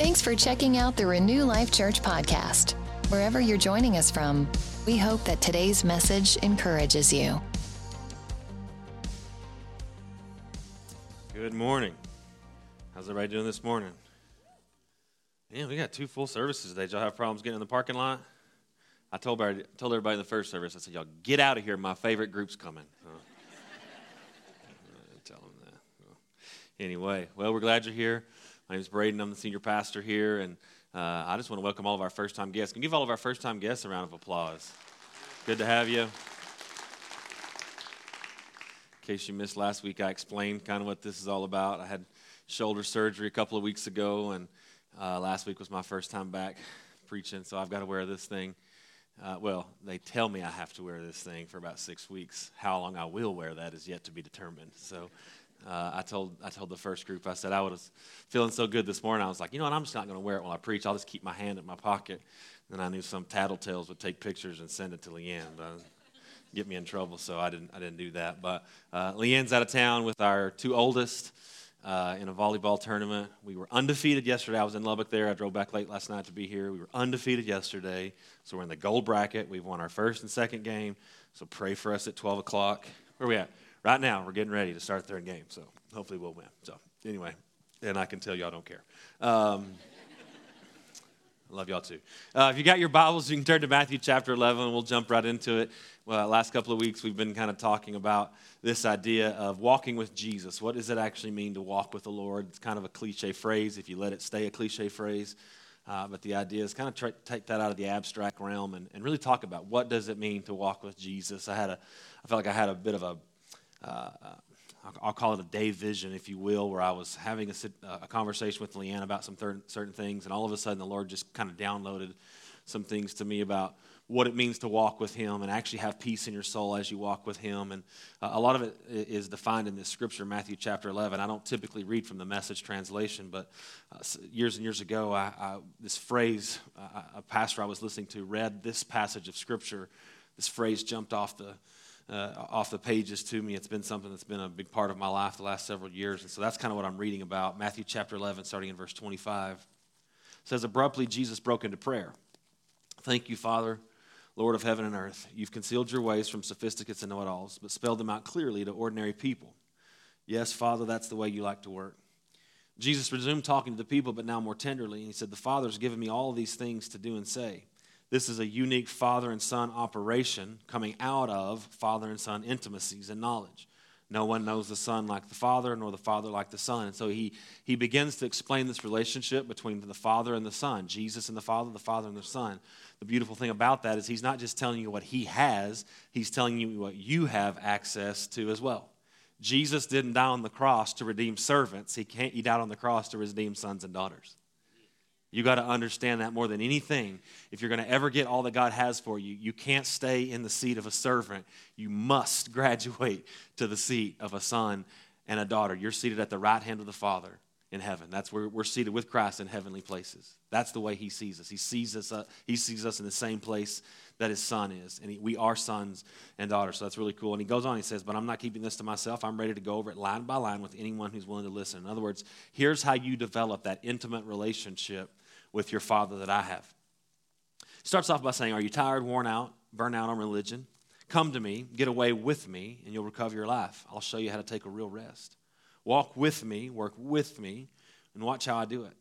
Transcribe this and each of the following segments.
Thanks for checking out the Renew Life Church podcast. Wherever you're joining us from, we hope that today's message encourages you. Good morning. How's everybody doing this morning? Man, we got two full services today. Did y'all have problems getting in the parking lot? I told everybody, told everybody in the first service, I said, y'all get out of here. My favorite group's coming. So, uh, tell them that. Anyway, well, we're glad you're here. My name is Braden. I'm the senior pastor here, and uh, I just want to welcome all of our first time guests. Can you give all of our first time guests a round of applause? Good to have you. In case you missed last week, I explained kind of what this is all about. I had shoulder surgery a couple of weeks ago, and uh, last week was my first time back preaching, so I've got to wear this thing. Uh, well, they tell me I have to wear this thing for about six weeks. How long I will wear that is yet to be determined. So uh, I told I told the first group I said I was feeling so good this morning. I was like, you know what? I'm just not going to wear it while I preach. I'll just keep my hand in my pocket. And I knew some tattletales would take pictures and send it to Leanne, but get me in trouble. So I didn't I didn't do that. But uh, Leanne's out of town with our two oldest. Uh, in a volleyball tournament. We were undefeated yesterday. I was in Lubbock there. I drove back late last night to be here. We were undefeated yesterday. So we're in the gold bracket. We've won our first and second game. So pray for us at 12 o'clock. Where are we at? Right now, we're getting ready to start the third game. So hopefully we'll win. So anyway, and I can tell y'all don't care. Um, I love y'all too. Uh, if you got your Bibles, you can turn to Matthew chapter 11. and We'll jump right into it. Well, last couple of weeks, we've been kind of talking about this idea of walking with Jesus. What does it actually mean to walk with the Lord? It's kind of a cliche phrase if you let it stay a cliche phrase. Uh, but the idea is kind of try, take that out of the abstract realm and, and really talk about what does it mean to walk with Jesus. I had a, I felt like I had a bit of a, uh, I'll call it a day vision, if you will, where I was having a, a conversation with Leanne about some thir- certain things, and all of a sudden the Lord just kind of downloaded some things to me about what it means to walk with Him and actually have peace in your soul as you walk with Him. And uh, a lot of it is defined in this scripture, Matthew chapter 11. I don't typically read from the message translation, but uh, years and years ago, I, I, this phrase, uh, a pastor I was listening to read this passage of scripture. This phrase jumped off the uh, off the pages to me. It's been something that's been a big part of my life the last several years. And so that's kind of what I'm reading about. Matthew chapter 11, starting in verse 25. Says, Abruptly, Jesus broke into prayer. Thank you, Father, Lord of heaven and earth. You've concealed your ways from sophisticates and know it alls, but spelled them out clearly to ordinary people. Yes, Father, that's the way you like to work. Jesus resumed talking to the people, but now more tenderly. And he said, The Father's given me all these things to do and say. This is a unique father and son operation coming out of father and son intimacies and knowledge. No one knows the son like the father, nor the father like the son. And so he, he begins to explain this relationship between the father and the son, Jesus and the father, the father and the son. The beautiful thing about that is he's not just telling you what he has, he's telling you what you have access to as well. Jesus didn't die on the cross to redeem servants, he, can't, he died on the cross to redeem sons and daughters. You got to understand that more than anything. If you're going to ever get all that God has for you, you can't stay in the seat of a servant. You must graduate to the seat of a son and a daughter. You're seated at the right hand of the Father in heaven. That's where we're seated with Christ in heavenly places. That's the way He sees us. He sees us. Uh, he sees us in the same place that His Son is, and he, we are sons and daughters. So that's really cool. And He goes on. He says, "But I'm not keeping this to myself. I'm ready to go over it line by line with anyone who's willing to listen." In other words, here's how you develop that intimate relationship with your Father that I have. Starts off by saying, Are you tired, worn out, burned out on religion? Come to me, get away with me, and you'll recover your life. I'll show you how to take a real rest. Walk with me, work with me, and watch how I do it.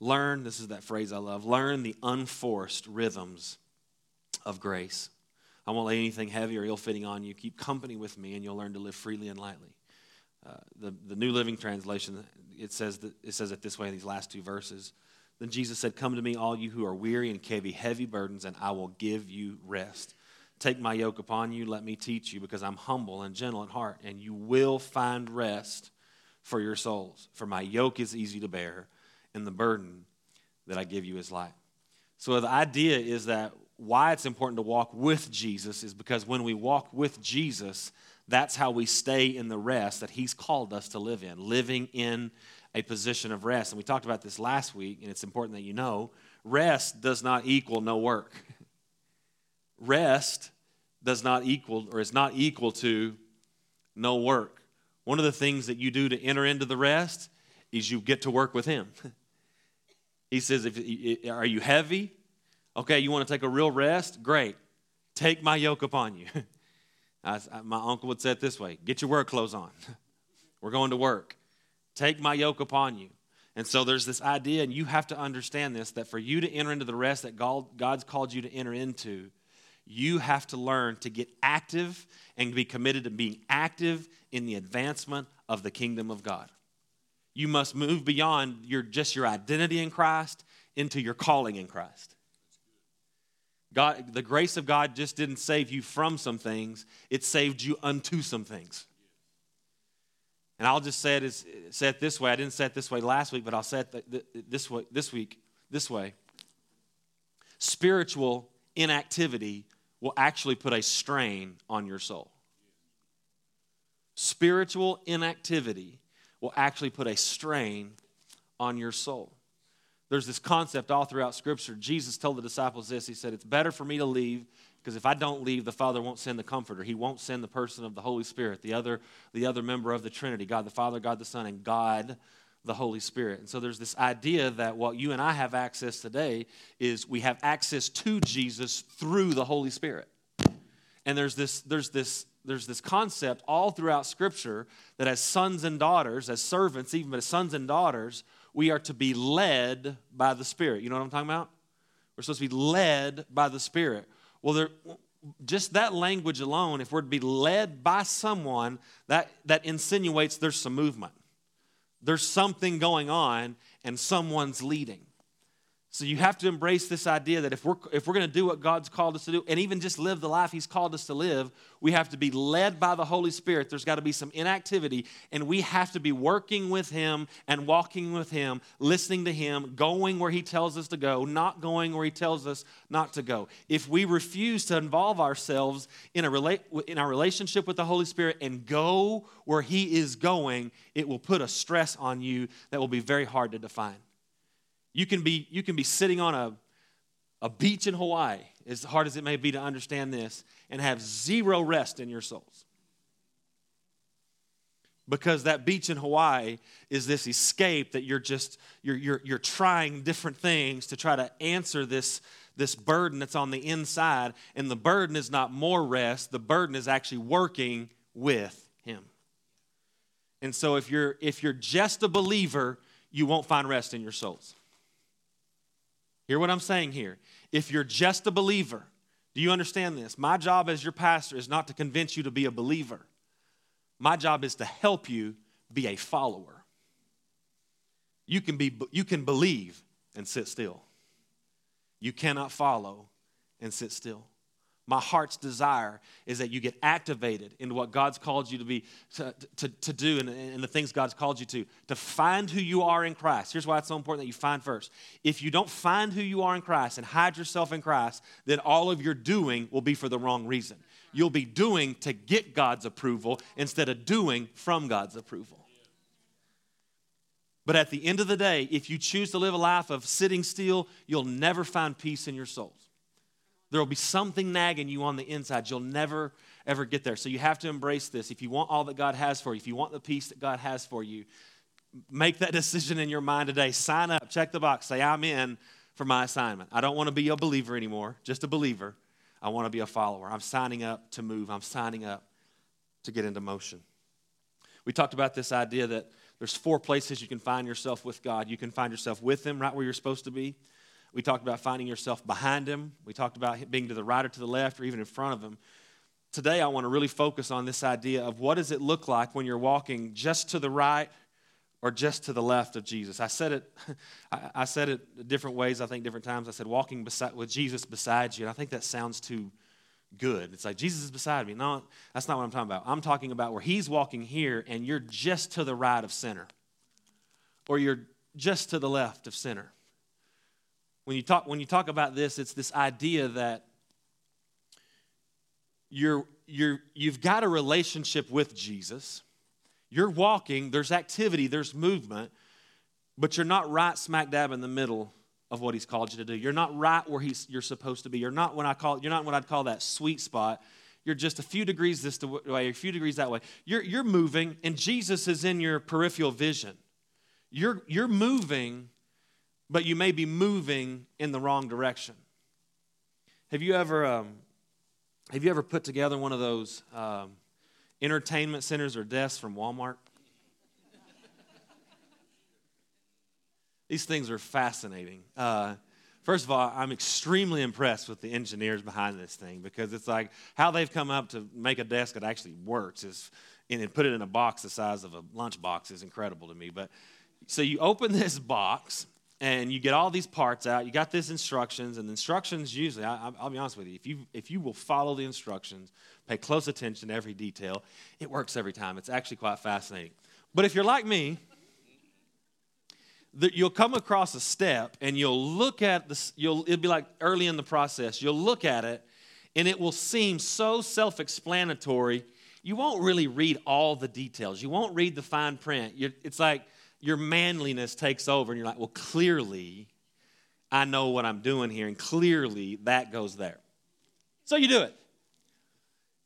Learn, this is that phrase I love, learn the unforced rhythms of grace. I won't lay anything heavy or ill fitting on you. Keep company with me, and you'll learn to live freely and lightly. Uh, the, the New Living Translation, it says, that, it says it this way in these last two verses. Then Jesus said, Come to me, all you who are weary and carry heavy burdens, and I will give you rest. Take my yoke upon you, let me teach you, because I'm humble and gentle at heart, and you will find rest for your souls. For my yoke is easy to bear, and the burden that I give you is light. So the idea is that why it's important to walk with Jesus is because when we walk with Jesus, that's how we stay in the rest that He's called us to live in, living in a position of rest. And we talked about this last week, and it's important that you know rest does not equal no work. rest does not equal or is not equal to no work. One of the things that you do to enter into the rest is you get to work with Him. He says, if, Are you heavy? Okay, you want to take a real rest? Great. Take my yoke upon you. I, my uncle would say it this way Get your work clothes on. We're going to work. Take my yoke upon you. And so there's this idea, and you have to understand this that for you to enter into the rest that God's called you to enter into, you have to learn to get active and be committed to being active in the advancement of the kingdom of God. You must move beyond your, just your identity in Christ into your calling in Christ. God, the grace of God just didn't save you from some things, it saved you unto some things. And I'll just say say it this way. I didn't say it this way last week, but I'll say it this, way, this week this way. Spiritual inactivity will actually put a strain on your soul. Spiritual inactivity will actually put a strain on your soul. There's this concept all throughout Scripture. Jesus told the disciples this He said, It's better for me to leave because if I don't leave, the Father won't send the Comforter. He won't send the person of the Holy Spirit, the other, the other member of the Trinity God the Father, God the Son, and God the Holy Spirit. And so there's this idea that what you and I have access today is we have access to Jesus through the Holy Spirit. And there's this, there's this there's this concept all throughout Scripture that as sons and daughters, as servants, even as sons and daughters, we are to be led by the Spirit. You know what I'm talking about? We're supposed to be led by the Spirit. Well, there, just that language alone, if we're to be led by someone, that, that insinuates there's some movement. There's something going on, and someone's leading. So you have to embrace this idea that if we're, if we're going to do what God's called us to do, and even just live the life He's called us to live, we have to be led by the Holy Spirit. There's got to be some inactivity, and we have to be working with Him and walking with Him, listening to Him, going where He tells us to go, not going where He tells us not to go. If we refuse to involve ourselves in, a rela- in our relationship with the Holy Spirit and go where He is going, it will put a stress on you that will be very hard to define. You can be, you can be sitting on a, a beach in Hawaii, as hard as it may be to understand this, and have zero rest in your souls. Because that beach in Hawaii is this escape that you're just, you're, you're, you're trying different things to try to answer this, this burden that's on the inside. And the burden is not more rest, the burden is actually working with Him. And so if you're, if you're just a believer, you won't find rest in your souls. Hear what I'm saying here. If you're just a believer, do you understand this? My job as your pastor is not to convince you to be a believer. My job is to help you be a follower. You can, be, you can believe and sit still. You cannot follow and sit still my heart's desire is that you get activated into what God's called you to be to, to, to do and, and, the things God's called you to, to find who you are in Christ. Here's why it's so important that you find first. If you don't find who you are in Christ and hide yourself in Christ, then all of your doing will be for the wrong reason. You'll be doing to get God's approval instead of doing from God's approval. But at the end of the day, if you choose to live a life of sitting still, you'll never find peace in your souls. There will be something nagging you on the inside. You'll never, ever get there. So you have to embrace this. If you want all that God has for you, if you want the peace that God has for you, make that decision in your mind today. Sign up, check the box, say, I'm in for my assignment. I don't want to be a believer anymore, just a believer. I want to be a follower. I'm signing up to move, I'm signing up to get into motion. We talked about this idea that there's four places you can find yourself with God. You can find yourself with Him, right where you're supposed to be. We talked about finding yourself behind him. We talked about being to the right or to the left or even in front of him. Today, I want to really focus on this idea of what does it look like when you're walking just to the right or just to the left of Jesus. I said it, I said it different ways. I think different times. I said walking beside, with Jesus beside you, and I think that sounds too good. It's like Jesus is beside me. No, that's not what I'm talking about. I'm talking about where He's walking here, and you're just to the right of center, or you're just to the left of center. When you talk, when you talk about this, it's this idea that you're, you're, you've got a relationship with Jesus. You're walking, there's activity, there's movement, but you're not right smack dab in the middle of what he's called you to do. You're not right where he's, you're supposed to be. You're not when I call you're not what I'd call that sweet spot. You're just a few degrees this way, a few degrees that way. You're, you're moving, and Jesus is in your peripheral vision. You're, you're moving but you may be moving in the wrong direction. Have you ever, um, have you ever put together one of those um, entertainment centers or desks from Walmart? These things are fascinating. Uh, first of all, I'm extremely impressed with the engineers behind this thing because it's like how they've come up to make a desk that actually works is, and put it in a box the size of a lunch box is incredible to me. But so you open this box and you get all these parts out. You got this instructions, and the instructions usually, I, will be honest with you, if you if you will follow the instructions, pay close attention to every detail, it works every time. It's actually quite fascinating. But if you're like me, that you'll come across a step and you'll look at this, you'll it'll be like early in the process, you'll look at it, and it will seem so self-explanatory. You won't really read all the details. You won't read the fine print. You're, it's like your manliness takes over, and you're like, well, clearly, I know what I'm doing here, and clearly that goes there. So you do it.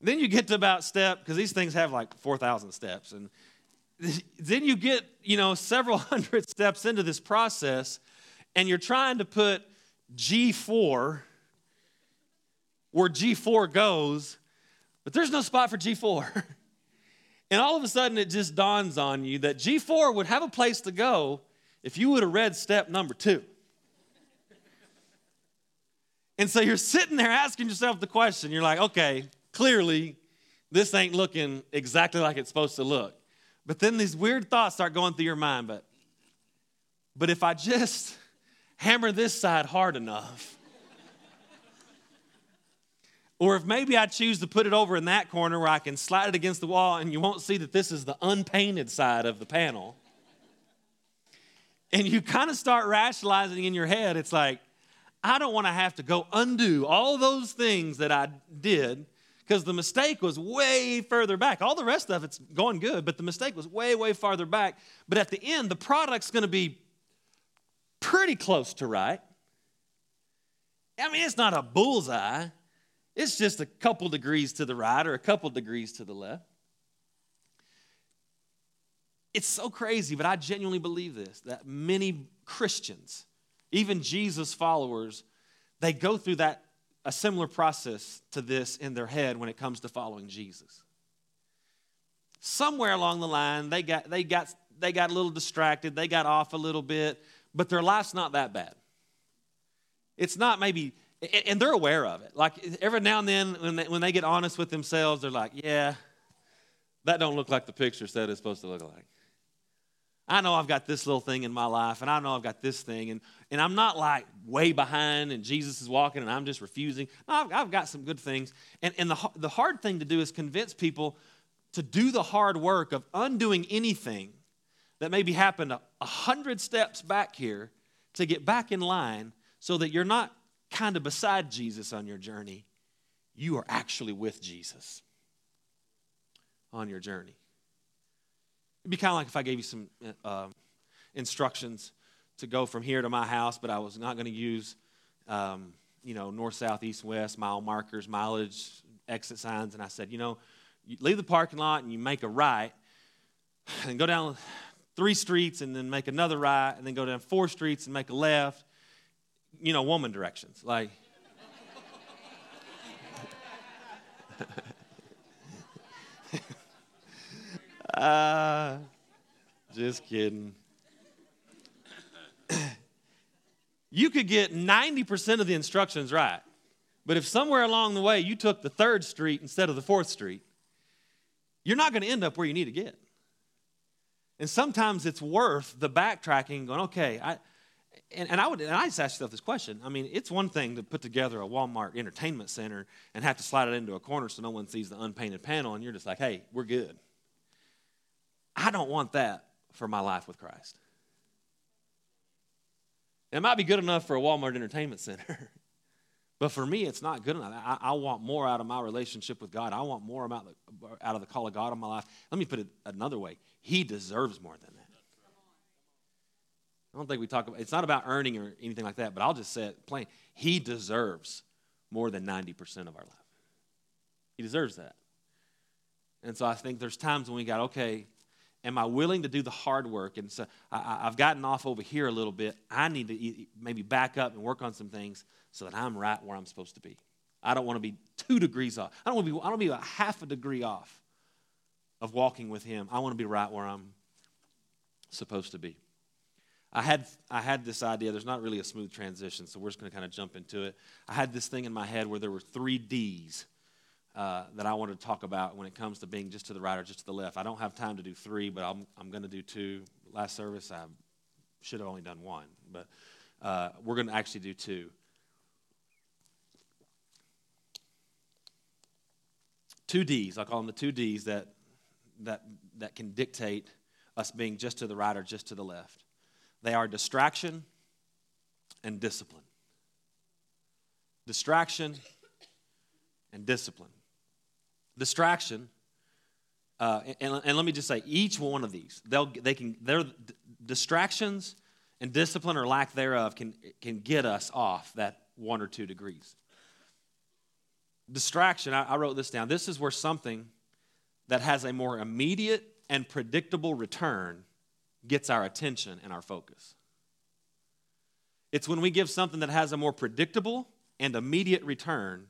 Then you get to about step, because these things have like 4,000 steps, and then you get, you know, several hundred steps into this process, and you're trying to put G4 where G4 goes, but there's no spot for G4. And all of a sudden, it just dawns on you that G4 would have a place to go if you would have read step number two. And so you're sitting there asking yourself the question. You're like, okay, clearly this ain't looking exactly like it's supposed to look. But then these weird thoughts start going through your mind. But, but if I just hammer this side hard enough, or if maybe I choose to put it over in that corner where I can slide it against the wall and you won't see that this is the unpainted side of the panel. And you kind of start rationalizing in your head, it's like, I don't want to have to go undo all those things that I did because the mistake was way further back. All the rest of it's going good, but the mistake was way, way farther back. But at the end, the product's going to be pretty close to right. I mean, it's not a bullseye, it's just a couple degrees to the right or a couple degrees to the left. It's so crazy, but I genuinely believe this that many Christians, even Jesus followers, they go through that a similar process to this in their head when it comes to following Jesus. Somewhere along the line, they got, they got, they got a little distracted, they got off a little bit, but their life's not that bad. It's not maybe and they're aware of it. Like every now and then, when they, when they get honest with themselves, they're like, "Yeah, that don't look like the picture said it's supposed to look like." I know I've got this little thing in my life, and I know I've got this thing, and, and I'm not like way behind, and Jesus is walking, and I'm just refusing. I've, I've got some good things. And, and the, the hard thing to do is convince people to do the hard work of undoing anything that maybe happened a hundred steps back here to get back in line so that you're not kind of beside Jesus on your journey, you are actually with Jesus on your journey. It'd be kind of like if I gave you some uh, instructions to go from here to my house, but I was not going to use, um, you know, north, south, east, west, mile markers, mileage, exit signs, and I said, you know, you leave the parking lot and you make a right, and go down three streets and then make another right, and then go down four streets and make a left, you know, woman directions. Like, uh, just kidding. you could get 90% of the instructions right. But if somewhere along the way you took the third street instead of the fourth street, you're not going to end up where you need to get. And sometimes it's worth the backtracking going, okay, I, and, and I would and I just ask yourself this question. I mean, it's one thing to put together a Walmart entertainment center and have to slide it into a corner so no one sees the unpainted panel, and you're just like, hey, we're good. I don't want that for my life with Christ. It might be good enough for a Walmart entertainment center, but for me, it's not good enough. I, I, want more out of my relationship with God. I want more out of the call of God in my life. Let me put it another way He deserves more than that. I don't think we talk about it's not about earning or anything like that, but I'll just say it plain. He deserves more than 90% of our life. He deserves that. And so I think there's times when we got, okay, am I willing to do the hard work? And so I, have gotten off over here a little bit. I need to maybe back up and work on some things so that I'm right where I'm supposed to be. I don't want to be two degrees off. I don't want to be, I don't want to be a half a degree off of walking with Him. I want to be right where I'm supposed to be. I had, I had this idea. There's not really a smooth transition, so we're just going to kind of jump into it. I had this thing in my head where there were three D's uh, that I wanted to talk about when it comes to being just to the right or just to the left. I don't have time to do three, but I'm, I'm going to do two. Last service, I should have only done one, but uh, we're going to actually do two. Two D's, I call them the two D's that, that, that can dictate us being just to the right or just to the left. They are distraction and discipline. Distraction and discipline. Distraction, uh, and, and, let me just say, each one of these, they'll, they can, their distractions and discipline or lack thereof can, can get us off that one or two degrees. Distraction, I, I wrote this down. This is where something that has a more immediate and predictable return gets our attention and our focus. It's when we give something that has a more predictable and immediate return,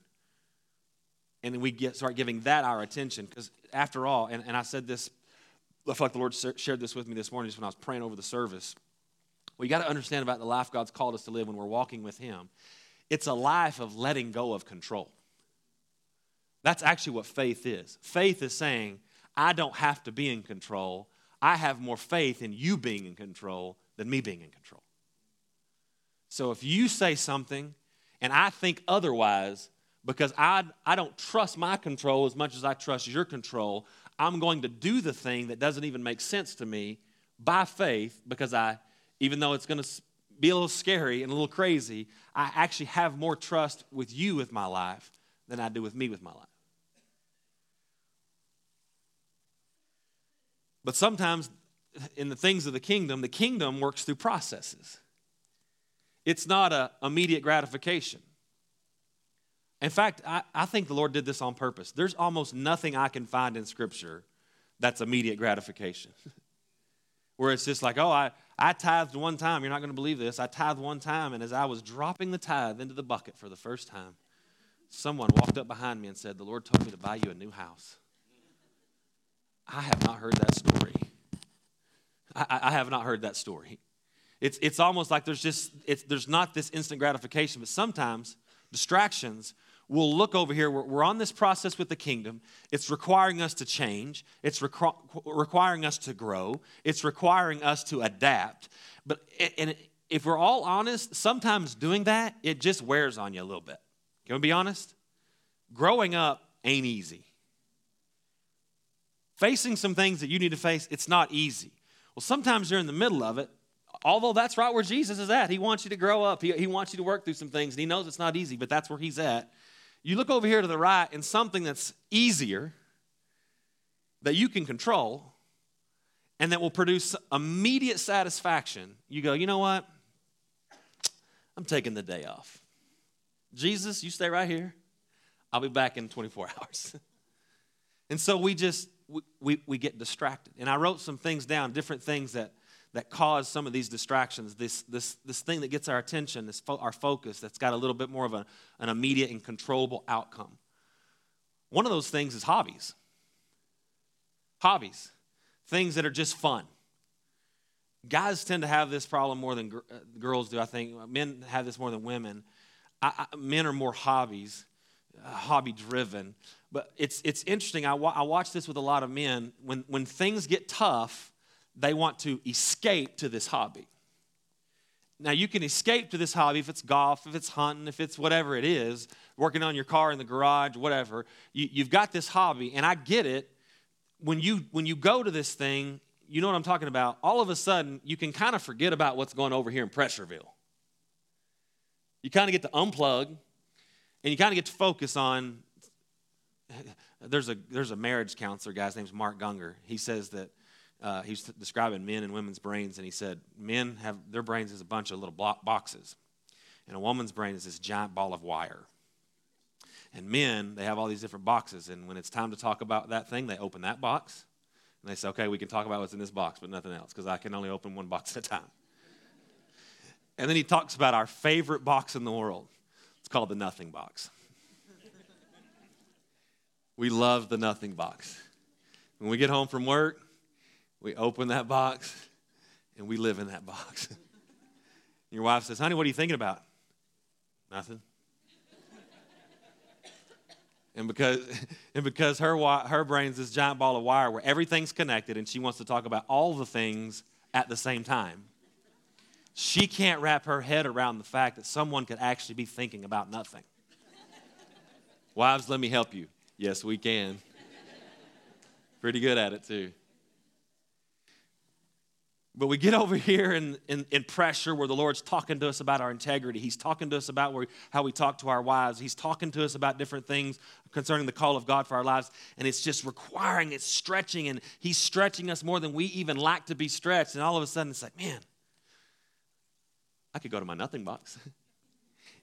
and we get, start giving that our attention. Because after all, and, and I said this, I feel like the Lord shared this with me this morning just when I was praying over the service. Well, you got to understand about the life God's called us to live when we're walking with Him. It's a life of letting go of control. That's actually what faith is. Faith is saying, I don't have to be in control. I have more faith in you being in control than me being in control. So if you say something and I think otherwise, because I, I don't trust my control as much as I trust your control, I'm going to do the thing that doesn't even make sense to me by faith because I, even though it's going to be a little scary and a little crazy, I actually have more trust with you with my life than I do with me with my life. But sometimes in the things of the kingdom, the kingdom works through processes. It's not a immediate gratification. In fact, I, I think the Lord did this on purpose. There's almost nothing I can find in Scripture that's immediate gratification. Where it's just like, oh, I, I tithed one time. You're not going to believe this. I tithed one time, and as I was dropping the tithe into the bucket for the first time, someone walked up behind me and said, The Lord told me to buy you a new house. I have not heard that story. I, I have not heard that story. It's, it's almost like there's just, it's, there's not this instant gratification, but sometimes distractions will look over here. We're, we're on this process with the kingdom. It's requiring us to change, it's requ- requiring us to grow, it's requiring us to adapt. But and if we're all honest, sometimes doing that, it just wears on you a little bit. Can we be honest? Growing up ain't easy facing some things that you need to face, it's not easy. Well, sometimes you're in the middle of it, although that's right where Jesus is at. He wants you to grow up, he, he wants you to work through some things, and He knows it's not easy, but that's where He's at. You look over here to the right, and something that's easier that you can control and that will produce immediate satisfaction, you go, you know what? I'm taking the day off. Jesus, you stay right here. I'll be back in 24 hours. and so we just we, we, get distracted. And I wrote some things down, different things that, that cause some of these distractions, this, this, this thing that gets our attention, this fo- our focus, that's got a little bit more of a, an immediate and controllable outcome. One of those things is hobbies. Hobbies, things that are just fun. Guys tend to have this problem more than gr- uh, girls do, I think. Men have this more than women. I, I, men are more hobbies, uh, hobby driven. But it's, it's interesting. I, wa- I watch this with a lot of men. When, when things get tough, they want to escape to this hobby. Now, you can escape to this hobby if it's golf, if it's hunting, if it's whatever it is, working on your car in the garage, whatever. You, you've got this hobby, and I get it. When you, when you go to this thing, you know what I'm talking about. All of a sudden, you can kind of forget about what's going over here in Pressureville. You kind of get to unplug, and you kind of get to focus on there's a there's a marriage counselor guy's name's Mark Gungor. He says that uh, he's describing men and women's brains, and he said men have their brains is a bunch of little boxes, and a woman's brain is this giant ball of wire. And men, they have all these different boxes, and when it's time to talk about that thing, they open that box, And they say, okay, we can talk about what's in this box, but nothing else, because I can only open one box at a time. And then he talks about our favorite box in the world. It's called the nothing box. We love the nothing box. When we get home from work, we open that box and we live in that box. Your wife says, Honey, what are you thinking about? Nothing. And because, and because her, her brain's this giant ball of wire where everything's connected and she wants to talk about all the things at the same time, she can't wrap her head around the fact that someone could actually be thinking about nothing. Wives, let me help you. Yes, we can. Pretty good at it, too. But we get over here in, in, in, pressure where the Lord's talking to us about our integrity. He's talking to us about where, how we talk to our wives. He's talking to us about different things concerning the call of God for our lives. And it's just requiring, it's stretching, and He's stretching us more than we even like to be stretched. And all of a sudden, it's like, man, I could go to my nothing box.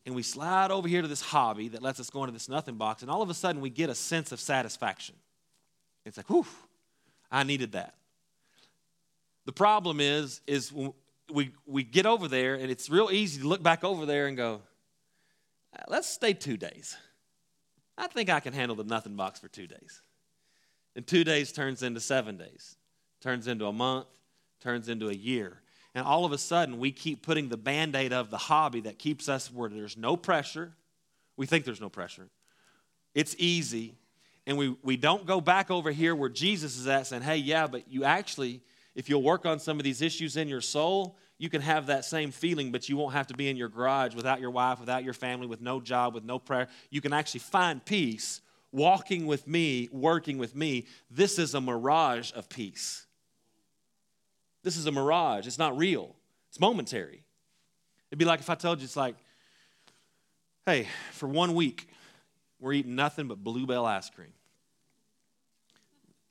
and we slide over here to this hobby that lets us go into this nothing box. And all of a sudden, we get a sense of satisfaction. It's like, whew, I needed that. The problem is, is we, we get over there, and it's real easy to look back over there and go, uh, let's stay two days. I think I can handle the nothing box for two days. And two days turns into seven days, turns into a month, turns into a year. And all of a sudden, we keep putting the band aid of the hobby that keeps us where there's no pressure. We think there's no pressure. It's easy. And we, we don't go back over here where Jesus is at saying, hey, yeah, but you actually if you'll work on some of these issues in your soul, you can have that same feeling, but you won't have to be in your garage without your wife, without your family, with no job, with no prayer. You can actually find peace walking with me, working with me. This is a mirage of peace. This is a mirage. It's not real, it's momentary. It'd be like if I told you, it's like, hey, for one week, we're eating nothing but bluebell ice cream.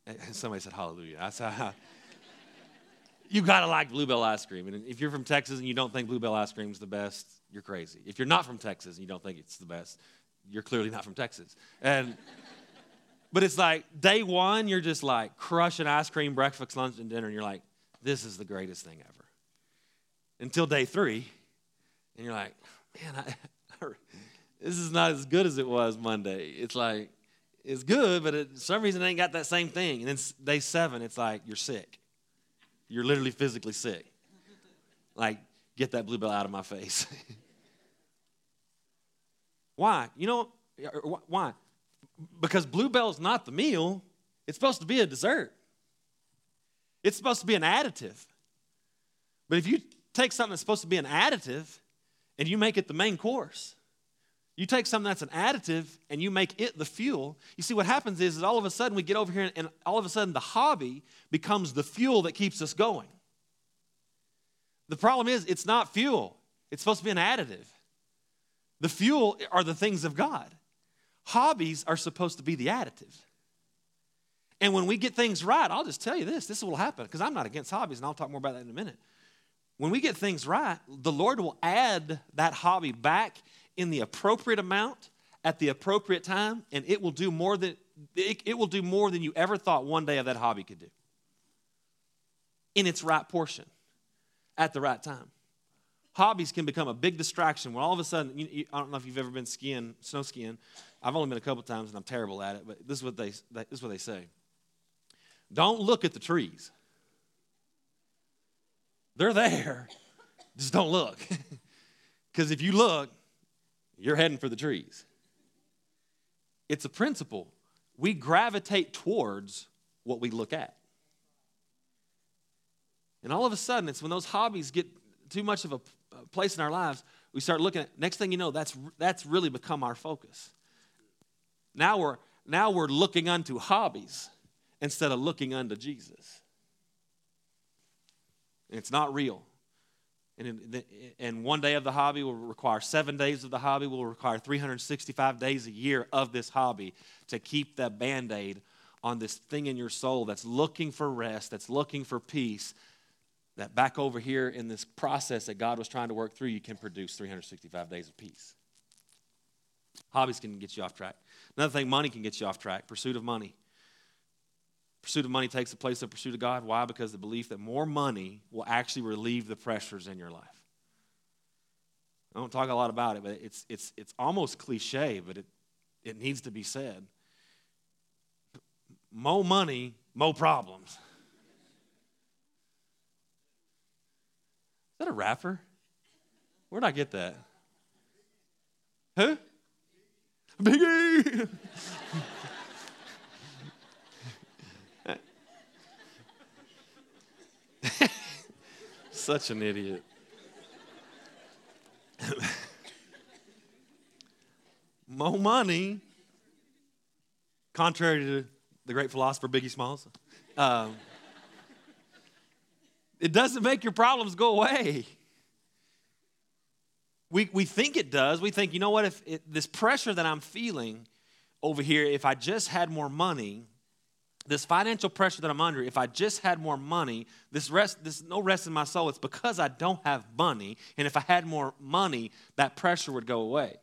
And somebody said hallelujah. I said, you gotta like bluebell ice cream. And if you're from Texas and you don't think bluebell ice cream is the best, you're crazy. If you're not from Texas and you don't think it's the best, you're clearly not from Texas. And but it's like day one, you're just like crushing ice cream, breakfast, lunch, and dinner, and you're like, this is the greatest thing ever. Until day three, and you're like, man, I, this is not as good as it was Monday. It's like, it's good, but it, for some reason it ain't got that same thing. And then day seven, it's like you're sick. You're literally physically sick. Like, get that bluebell out of my face. why? You know, why? Because bluebell is not the meal, it's supposed to be a dessert. It's supposed to be an additive. But if you take something that's supposed to be an additive and you make it the main course, you take something that's an additive and you make it the fuel. You see, what happens is, is all of a sudden we get over here and all of a sudden the hobby becomes the fuel that keeps us going. The problem is, it's not fuel, it's supposed to be an additive. The fuel are the things of God. Hobbies are supposed to be the additive. And when we get things right, I'll just tell you this this will happen because I'm not against hobbies, and I'll talk more about that in a minute. When we get things right, the Lord will add that hobby back in the appropriate amount at the appropriate time, and it will do more than it, it will do more than you ever thought one day of that hobby could do. In its right portion, at the right time. Hobbies can become a big distraction when all of a sudden, you, you, I don't know if you've ever been skiing, snow skiing. I've only been a couple times and I'm terrible at it, but this is what they, this is what they say. Don't look at the trees. They're there. Just don't look. Because if you look, you're heading for the trees. It's a principle. We gravitate towards what we look at. And all of a sudden, it's when those hobbies get too much of a place in our lives, we start looking at, next thing you know, that's, that's really become our focus. Now we're, now we're looking unto hobbies instead of looking unto Jesus. And it's not real. And, and one day of the hobby will require seven days of the hobby, will require 365 days a year of this hobby to keep that band aid on this thing in your soul that's looking for rest, that's looking for peace, that back over here in this process that God was trying to work through, you can produce 365 days of peace. Hobbies can get you off track. Another thing, money can get you off track, pursuit of money. Pursuit of money takes the place of pursuit of God. Why? Because the belief that more money will actually relieve the pressures in your life. I don't talk a lot about it, but it's, it's, it's almost cliche, but it, it needs to be said. More money, more problems. Is that a rapper? Where'd I get that? Who? Biggie! Such an idiot. More money, contrary to the great philosopher Biggie Smalls, um, it doesn't make your problems go away. We, we think it does. We think, you know what, if it, this pressure that I'm feeling over here, if I just had more money, this financial pressure that I'm under, if I just had more money, this rest, this no rest in my soul, it's because I don't have money. And if I had more money, that pressure would go away.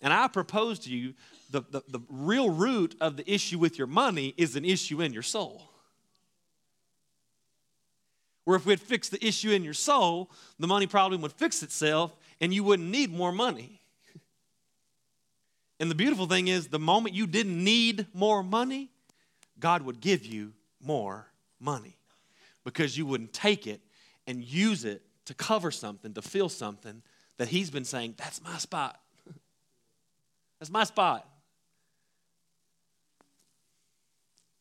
And I propose to you the, the, the real root of the issue with your money is an issue in your soul. Where if we had fixed the issue in your soul, the money problem would fix itself and you wouldn't need more money. And the beautiful thing is, the moment you didn't need more money, God would give you more money because you wouldn't take it and use it to cover something, to fill something that He's been saying, that's my spot. that's my spot.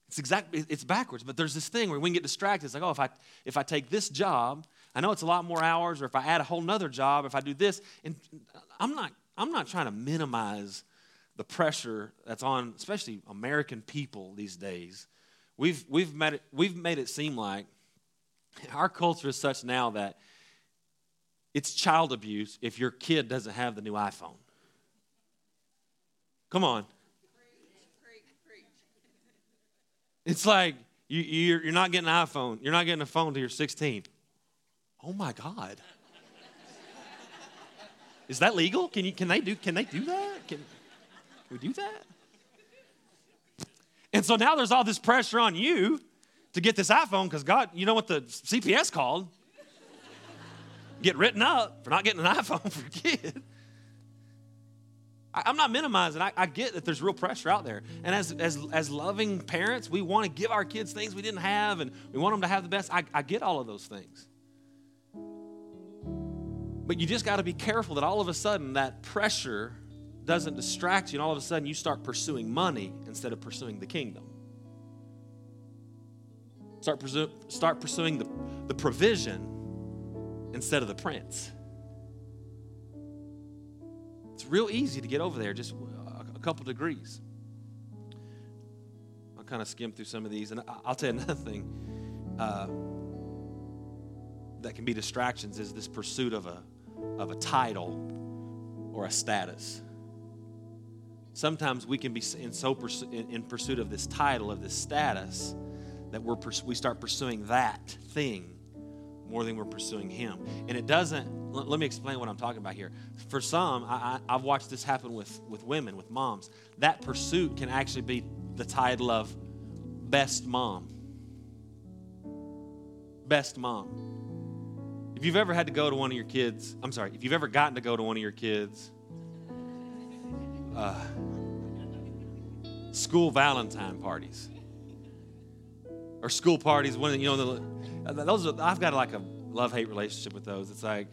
It's exactly it's backwards, but there's this thing where we can get distracted. It's like, oh, if I if I take this job, I know it's a lot more hours, or if I add a whole nother job, if I do this, and I'm not I'm not trying to minimize the pressure that's on, especially American people these days. We've, we've, made it, we've made it seem like our culture is such now that it's child abuse if your kid doesn't have the new iPhone. Come on. It's like you, you're, you're not getting an iPhone. You're not getting a phone till you're 16. Oh my God. Is that legal? Can, you, can, they, do, can they do that? Can, we do that? And so now there's all this pressure on you to get this iPhone because God, you know what the CPS called? Get written up for not getting an iPhone for kid. I, am not minimizing. I, I, get that there's real pressure out there. And as, as, as loving parents, we want to give our kids things we didn't have and we want them to have the best. I, I get all of those things. But you just got to be careful that all of a sudden that pressure doesn't distract you, and all of a sudden you start pursuing money instead of pursuing the kingdom. Start, pursu- start pursuing the, the provision instead of the prince. It's real easy to get over there, just a, a couple degrees. I'll kind of skim through some of these, and I'll tell you another thing uh, that can be distractions is this pursuit of a, of a title or a status. Sometimes we can be in so in pursuit of this title, of this status, that we're we start pursuing that thing more than we're pursuing Him. And it doesn't. Let me explain what I'm talking about here. For some, I, have watched this happen with with women, with moms. That pursuit can actually be the title of best mom. Best mom. If you've ever had to go to one of your kids, I'm sorry, if you've ever gotten to go to one of your kids' uh, school Valentine parties or school parties. When you know, the, those are, I've got like a love hate relationship with those. It's like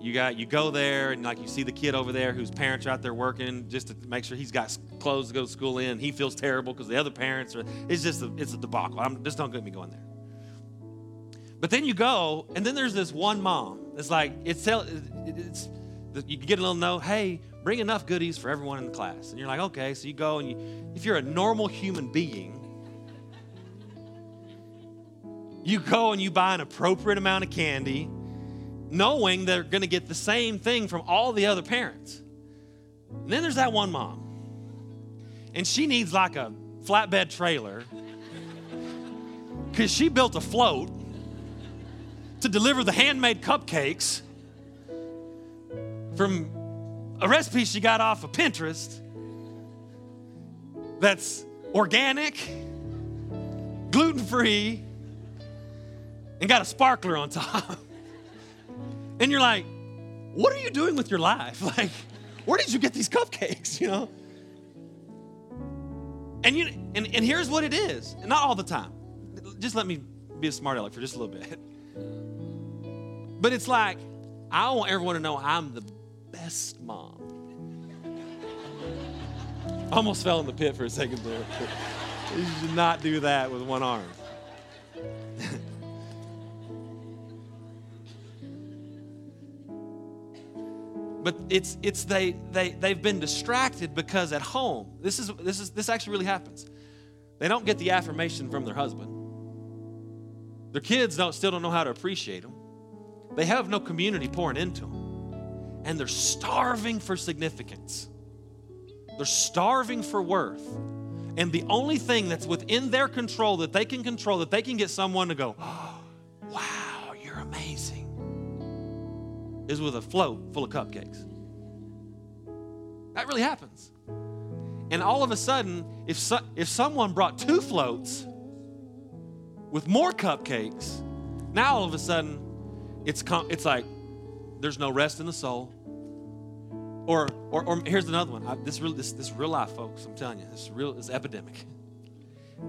you got you go there and like you see the kid over there whose parents are out there working just to make sure he's got clothes to go to school in. He feels terrible because the other parents are. It's just a, it's a debacle. I'm just don't get me going there. But then you go, and then there's this one mom. It's like it's it's you get a little note. Hey, bring enough goodies for everyone in the class. And you're like, okay. So you go and you, if you're a normal human being, you go and you buy an appropriate amount of candy, knowing they're going to get the same thing from all the other parents. And then there's that one mom, and she needs like a flatbed trailer because she built a float to deliver the handmade cupcakes from a recipe she got off of Pinterest that's organic gluten free, and got a sparkler on top. and you're like, what are you doing with your life? Like, where did you get these cupcakes? You know? And you and, and here's what it is. Not all the time. Just let me be a smart aleck for just a little bit. But it's like, I want everyone to know I'm the best mom. Almost fell in the pit for a second there. you should not do that with one arm. but it's it's they they they've been distracted because at home this is this is this actually really happens they don't get the affirmation from their husband their kids don't still don't know how to appreciate them they have no community pouring into them and they're starving for significance they're starving for worth and the only thing that's within their control that they can control that they can get someone to go oh, wow you're amazing is with a float full of cupcakes. That really happens. And all of a sudden, if, so, if someone brought two floats with more cupcakes, now all of a sudden, it's, it's like there's no rest in the soul. Or, or, or here's another one. I, this, real, this, this real life, folks. I'm telling you, this real this epidemic.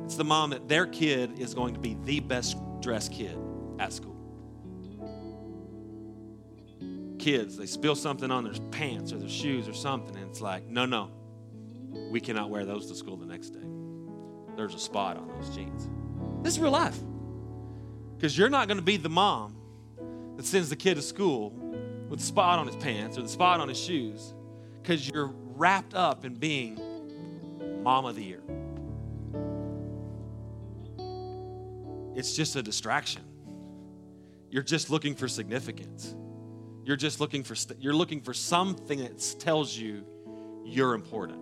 It's the mom that their kid is going to be the best dressed kid at school kids, they spill something on their pants or their shoes or something, and it's like, no, no, we cannot wear those to school the next day. There's a spot on those jeans. This is real life. Because you're not going to be the mom that sends the kid to school with a spot on his pants or the spot on his shoes because you're wrapped up in being mom of the year. It's just a distraction. You're just looking for significance. You're just looking for st- you're looking for something that tells you you're important.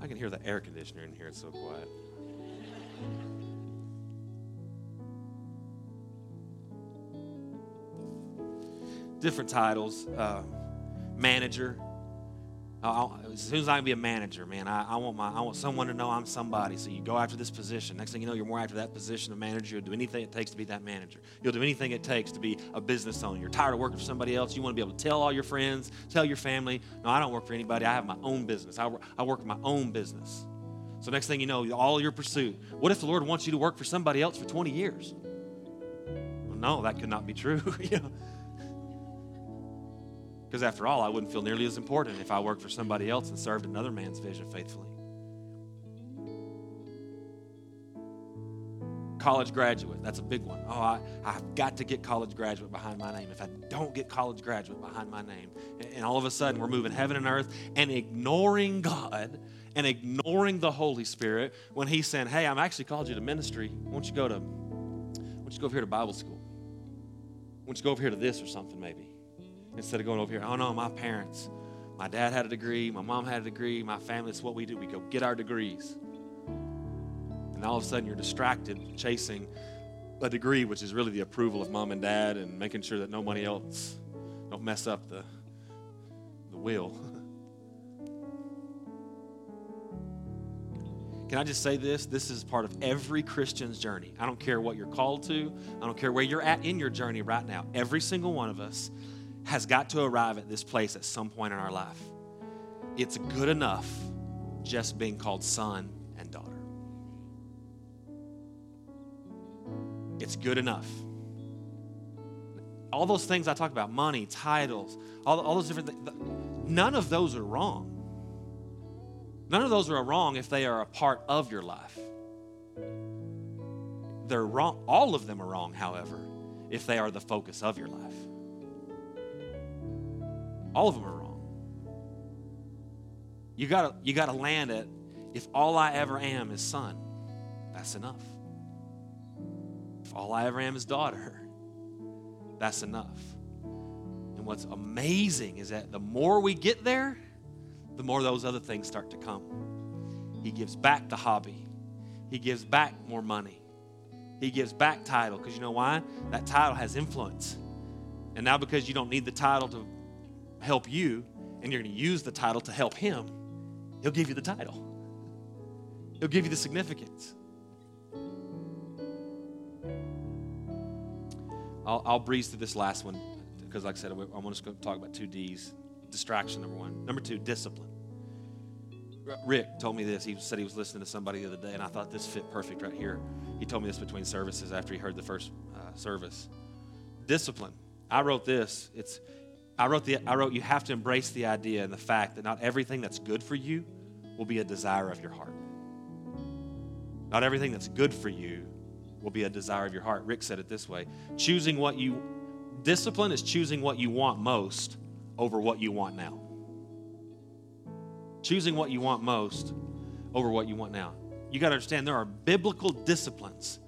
I can hear the air conditioner in here. It's so quiet. Different titles, uh, manager, I'll, as soon as I can be a manager, man, I, I, want my, I want someone to know I'm somebody. So you go after this position. Next thing you know, you're more after that position of manager. You'll do anything it takes to be that manager. You'll do anything it takes to be a business owner. You're tired of working for somebody else. You want to be able to tell all your friends, tell your family, no, I don't work for anybody. I have my own business. I, I work my own business. So next thing you know, all your pursuit. What if the Lord wants you to work for somebody else for 20 years? Well, no, that could not be true. you know? Because after all, I wouldn't feel nearly as important if I worked for somebody else and served another man's vision faithfully. College graduate, that's a big one. Oh, I, I've got to get college graduate behind my name. If I don't get college graduate behind my name, and all of a sudden we're moving heaven and earth and ignoring God and ignoring the Holy Spirit when He's saying, Hey, I'm actually called you to ministry. Won't you go to, won't you go over here to Bible school? Won't you go over here to this or something maybe? Instead of going over here, oh no, my parents, my dad had a degree, my mom had a degree, my family, that's what we do. We go get our degrees. And all of a sudden you're distracted chasing a degree, which is really the approval of mom and dad and making sure that nobody else don't mess up the, the wheel. Can I just say this? This is part of every Christian's journey. I don't care what you're called to, I don't care where you're at in your journey right now. Every single one of us has got to arrive at this place at some point in our life. It's good enough just being called son and daughter. It's good enough. All those things I talk about money, titles, all, all those different things none of those are wrong. None of those are wrong if they are a part of your life. They're wrong. All of them are wrong, however, if they are the focus of your life. All of them are wrong. You gotta, you gotta land it. If all I ever am is son, that's enough. If all I ever am is daughter, that's enough. And what's amazing is that the more we get there, the more those other things start to come. He gives back the hobby, He gives back more money, He gives back title. Because you know why? That title has influence. And now, because you don't need the title to help you and you're going to use the title to help him, he'll give you the title. He'll give you the significance. I'll, I'll breeze through this last one because, like I said, I'm just going to talk about two D's. Distraction, number one. Number two, discipline. Rick told me this. He said he was listening to somebody the other day, and I thought this fit perfect right here. He told me this between services after he heard the first uh, service. Discipline. I wrote this. It's I wrote the I wrote you have to embrace the idea and the fact that not everything that's good for you will be a desire of your heart. Not everything that's good for you will be a desire of your heart. Rick said it this way choosing what you, discipline is choosing what you want most over what you want now. Choosing what you want most over what you want now. You got to understand there are biblical disciplines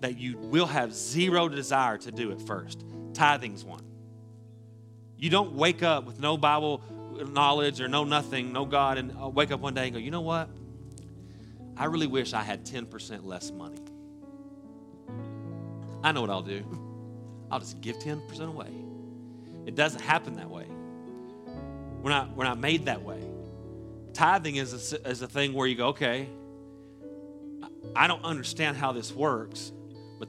that you will have zero desire to do at first. Tithing's one. You don't wake up with no Bible knowledge or no nothing, no God, and uh, wake up one day and go, you know what? I really wish I had 10% less money. I know what I'll do. I'll just give 10% away. It doesn't happen that way. We're not, we're not made that way. Tithing is a, is a thing where you go, okay, I don't understand how this works, but,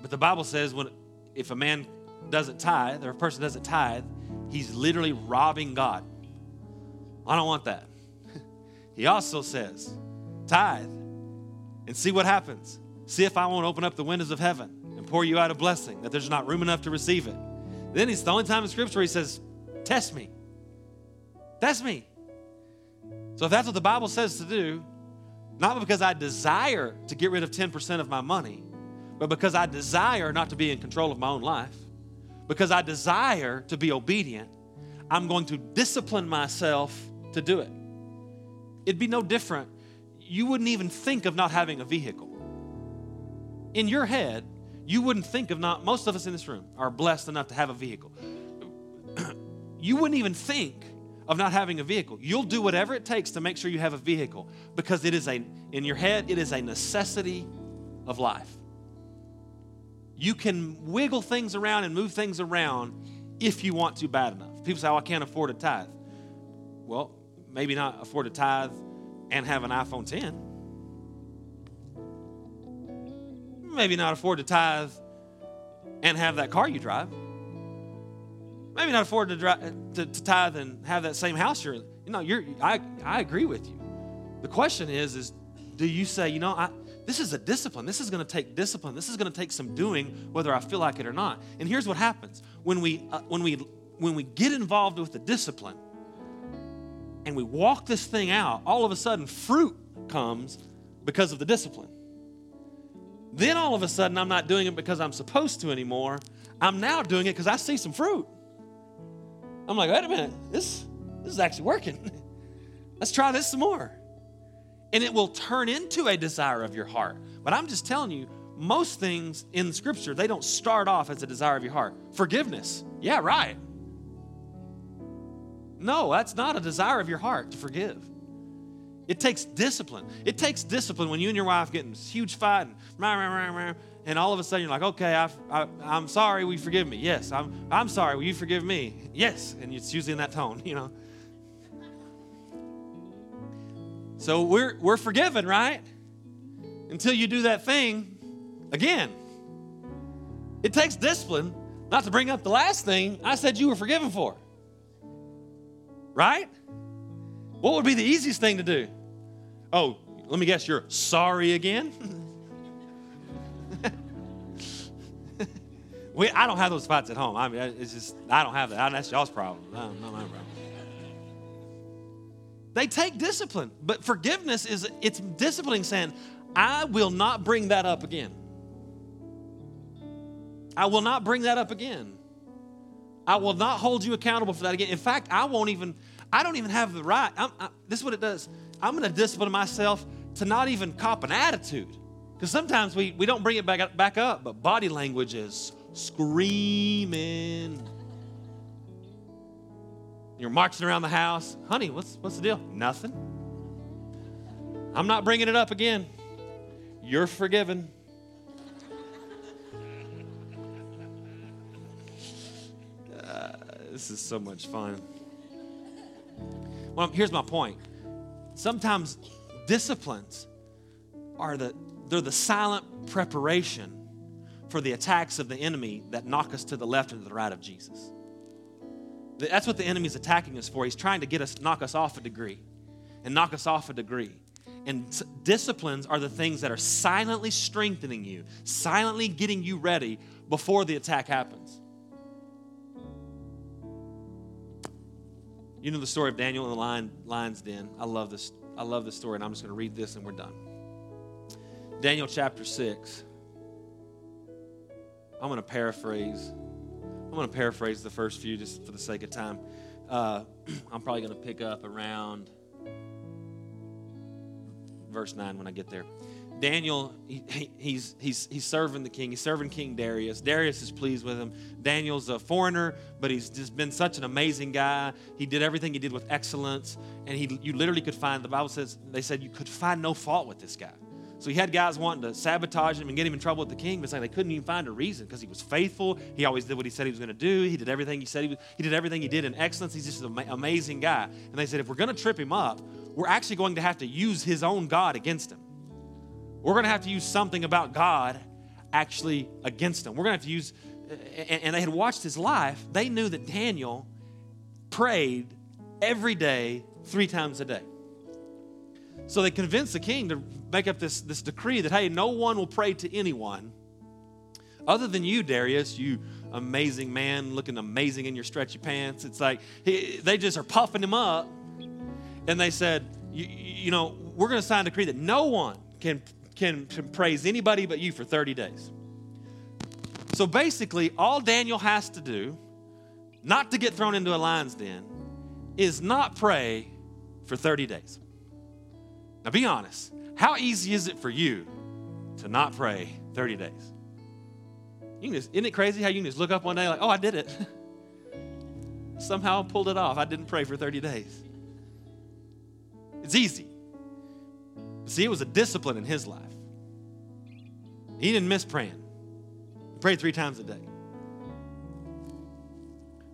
but the Bible says when if a man doesn't tithe or a person doesn't tithe, he's literally robbing God. I don't want that. he also says, tithe and see what happens. See if I won't open up the windows of heaven and pour you out a blessing, that there's not room enough to receive it. Then he's the only time in Scripture he says, Test me. Test me. So if that's what the Bible says to do, not because I desire to get rid of 10% of my money, but because I desire not to be in control of my own life, because I desire to be obedient, I'm going to discipline myself to do it. It'd be no different. You wouldn't even think of not having a vehicle. In your head, you wouldn't think of not, most of us in this room are blessed enough to have a vehicle. you wouldn't even think of not having a vehicle. You'll do whatever it takes to make sure you have a vehicle because it is a, in your head, it is a necessity of life. You can wiggle things around and move things around if you want to bad enough. People say, oh, I can't afford a tithe. Well, maybe not afford a tithe and have an iPhone 10. Maybe not afford to tithe and have that car you drive. Maybe not afford to, drive, to, to tithe and have that same house you're in. You know, you're, I, I agree with you. The question is, is do you say, you know, I, this is a discipline. This is going to take discipline. This is going to take some doing, whether I feel like it or not. And here's what happens when we uh, when we when we get involved with the discipline and we walk this thing out. All of a sudden, fruit comes because of the discipline. Then all of a sudden, I'm not doing it because I'm supposed to anymore. I'm now doing it because I see some fruit. I'm like, wait a minute, this, this is actually working. Let's try this some more. And it will turn into a desire of your heart. But I'm just telling you, most things in Scripture, they don't start off as a desire of your heart. Forgiveness, yeah, right. No, that's not a desire of your heart to forgive. It takes discipline. It takes discipline when you and your wife get in this huge fight and, and all of a sudden you're like, okay, I, I'm sorry, you forgive me? Yes, I'm, I'm sorry, will you forgive me? Yes. And it's usually in that tone, you know. So we're, we're forgiven, right? Until you do that thing again. It takes discipline not to bring up the last thing I said you were forgiven for. Right? What would be the easiest thing to do? Oh, let me guess, you're sorry again? we, I don't have those fights at home. I mean, it's just, I don't have that. That's y'all's problem. No, not my problem. They take discipline, but forgiveness is, it's disciplining saying, I will not bring that up again. I will not bring that up again. I will not hold you accountable for that again. In fact, I won't even, I don't even have the right. I, this is what it does. I'm going to discipline myself to not even cop an attitude. Because sometimes we, we don't bring it back, back up, but body language is screaming. You're marching around the house. Honey, what's, what's the deal? Nothing. I'm not bringing it up again. You're forgiven. Uh, this is so much fun. Well, here's my point. Sometimes disciplines are the they're the silent preparation for the attacks of the enemy that knock us to the left and to the right of Jesus. That's what the enemy's attacking us for. He's trying to get us knock us off a degree and knock us off a degree. And disciplines are the things that are silently strengthening you, silently getting you ready before the attack happens. You know the story of Daniel in the lion, lion's den. I love this. I love this story, and I'm just going to read this and we're done. Daniel chapter 6. I'm going to paraphrase. I'm going to paraphrase the first few just for the sake of time. Uh, I'm probably going to pick up around verse 9 when I get there. Daniel, he, he's, he's, he's serving the king. He's serving King Darius. Darius is pleased with him. Daniel's a foreigner, but he's just been such an amazing guy. He did everything he did with excellence. And he, you literally could find, the Bible says, they said you could find no fault with this guy. So he had guys wanting to sabotage him and get him in trouble with the king, but like they couldn't even find a reason because he was faithful. He always did what he said he was going to do. He did everything he said he was, he did everything he did in excellence. He's just an amazing guy. And they said, if we're going to trip him up, we're actually going to have to use his own God against him. We're going to have to use something about God actually against him. We're going to have to use, and they had watched his life. They knew that Daniel prayed every day, three times a day. So they convinced the king to make up this, this decree that, hey, no one will pray to anyone other than you, Darius, you amazing man looking amazing in your stretchy pants. It's like he, they just are puffing him up. And they said, you, know, we're going to sign a decree that no one can, can, can praise anybody but you for 30 days. So basically, all Daniel has to do, not to get thrown into a lion's den, is not pray for 30 days. Now, be honest. How easy is it for you to not pray 30 days? You can just, isn't it crazy how you can just look up one day like, oh, I did it? Somehow pulled it off. I didn't pray for 30 days. It's easy. See, it was a discipline in his life. He didn't miss praying. He prayed three times a day.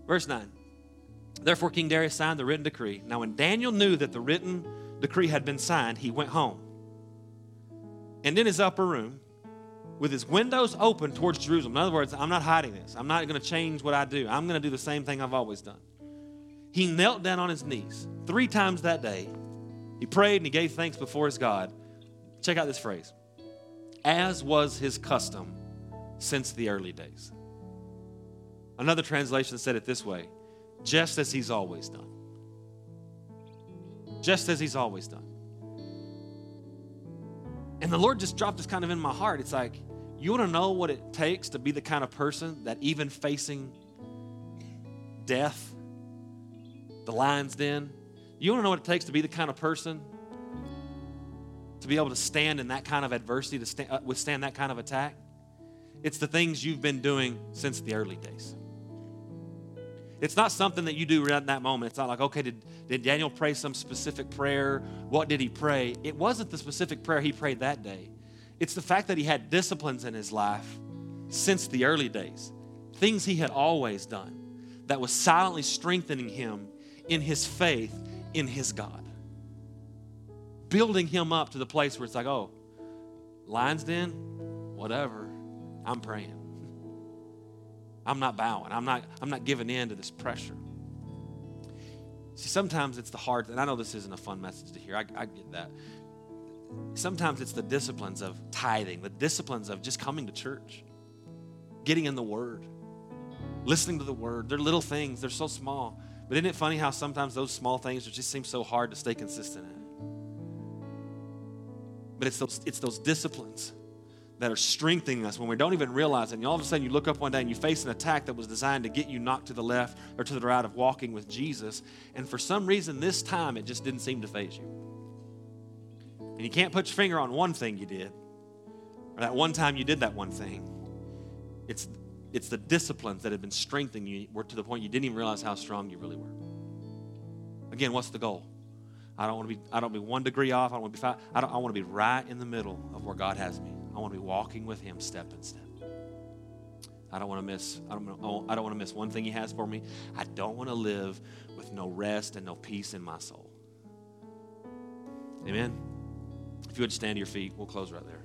Verse 9. Therefore, King Darius signed the written decree. Now, when Daniel knew that the written decree had been signed, he went home. And in his upper room, with his windows open towards Jerusalem. In other words, I'm not hiding this. I'm not going to change what I do. I'm going to do the same thing I've always done. He knelt down on his knees three times that day. He prayed and he gave thanks before his God. Check out this phrase as was his custom since the early days. Another translation said it this way just as he's always done just as He's always done. And the Lord just dropped this kind of in my heart. It's like, you want to know what it takes to be the kind of person that even facing death, the lion's den, you want to know what it takes to be the kind of person to be able to stand in that kind of adversity, to stand, uh, withstand that kind of attack? It's the things you've been doing since the early days. It's not something that you do right in that moment. It's not like, okay, did, did Daniel pray some specific prayer? What did he pray? It wasn't the specific prayer he prayed that day. It's the fact that he had disciplines in his life since the early days, things he had always done that was silently strengthening him in his faith in his God. Building him up to the place where it's like, oh, lion's den, whatever, I'm praying. I'm not bowing. I'm not, I'm not giving in to this pressure. See, sometimes it's the hard, and I know this isn't a fun message to hear. I, I get that. Sometimes it's the disciplines of tithing, the disciplines of just coming to church, getting in the Word, listening to the Word. They're little things, they're so small. But isn't it funny how sometimes those small things just seem so hard to stay consistent in? But it's those, it's those disciplines that are strengthening us when we don't even realize it. And all of a sudden, you look up one day and you face an attack that was designed to get you knocked to the left or to the right of walking with Jesus. And for some reason, this time, it just didn't seem to faze you. And you can't put your finger on one thing you did, or that one time you did that one thing. It's, it's the disciplines that have been strengthening you were to the point you didn't even realize how strong you really were. Again, what's the goal? I don't want to be. I don't be one degree off. I don't want to be five. I, don't, I want to be right in the middle of where God has me. I want to be walking with Him step in step. I don't want to miss. I don't. Oh, I don't want to miss one thing He has for me. I don't want to live with no rest and no peace in my soul. Amen. If you would stand to your feet, we'll close right there.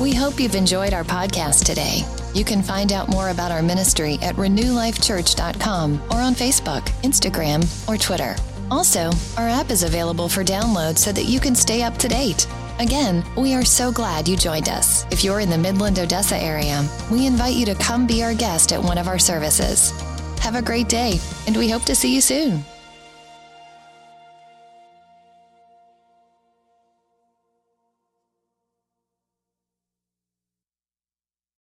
We hope you've enjoyed our podcast today. You can find out more about our ministry at renewlifechurch.com or on Facebook, Instagram, or Twitter. Also, our app is available for download so that you can stay up to date. Again, we are so glad you joined us. If you're in the Midland Odessa area, we invite you to come be our guest at one of our services. Have a great day, and we hope to see you soon.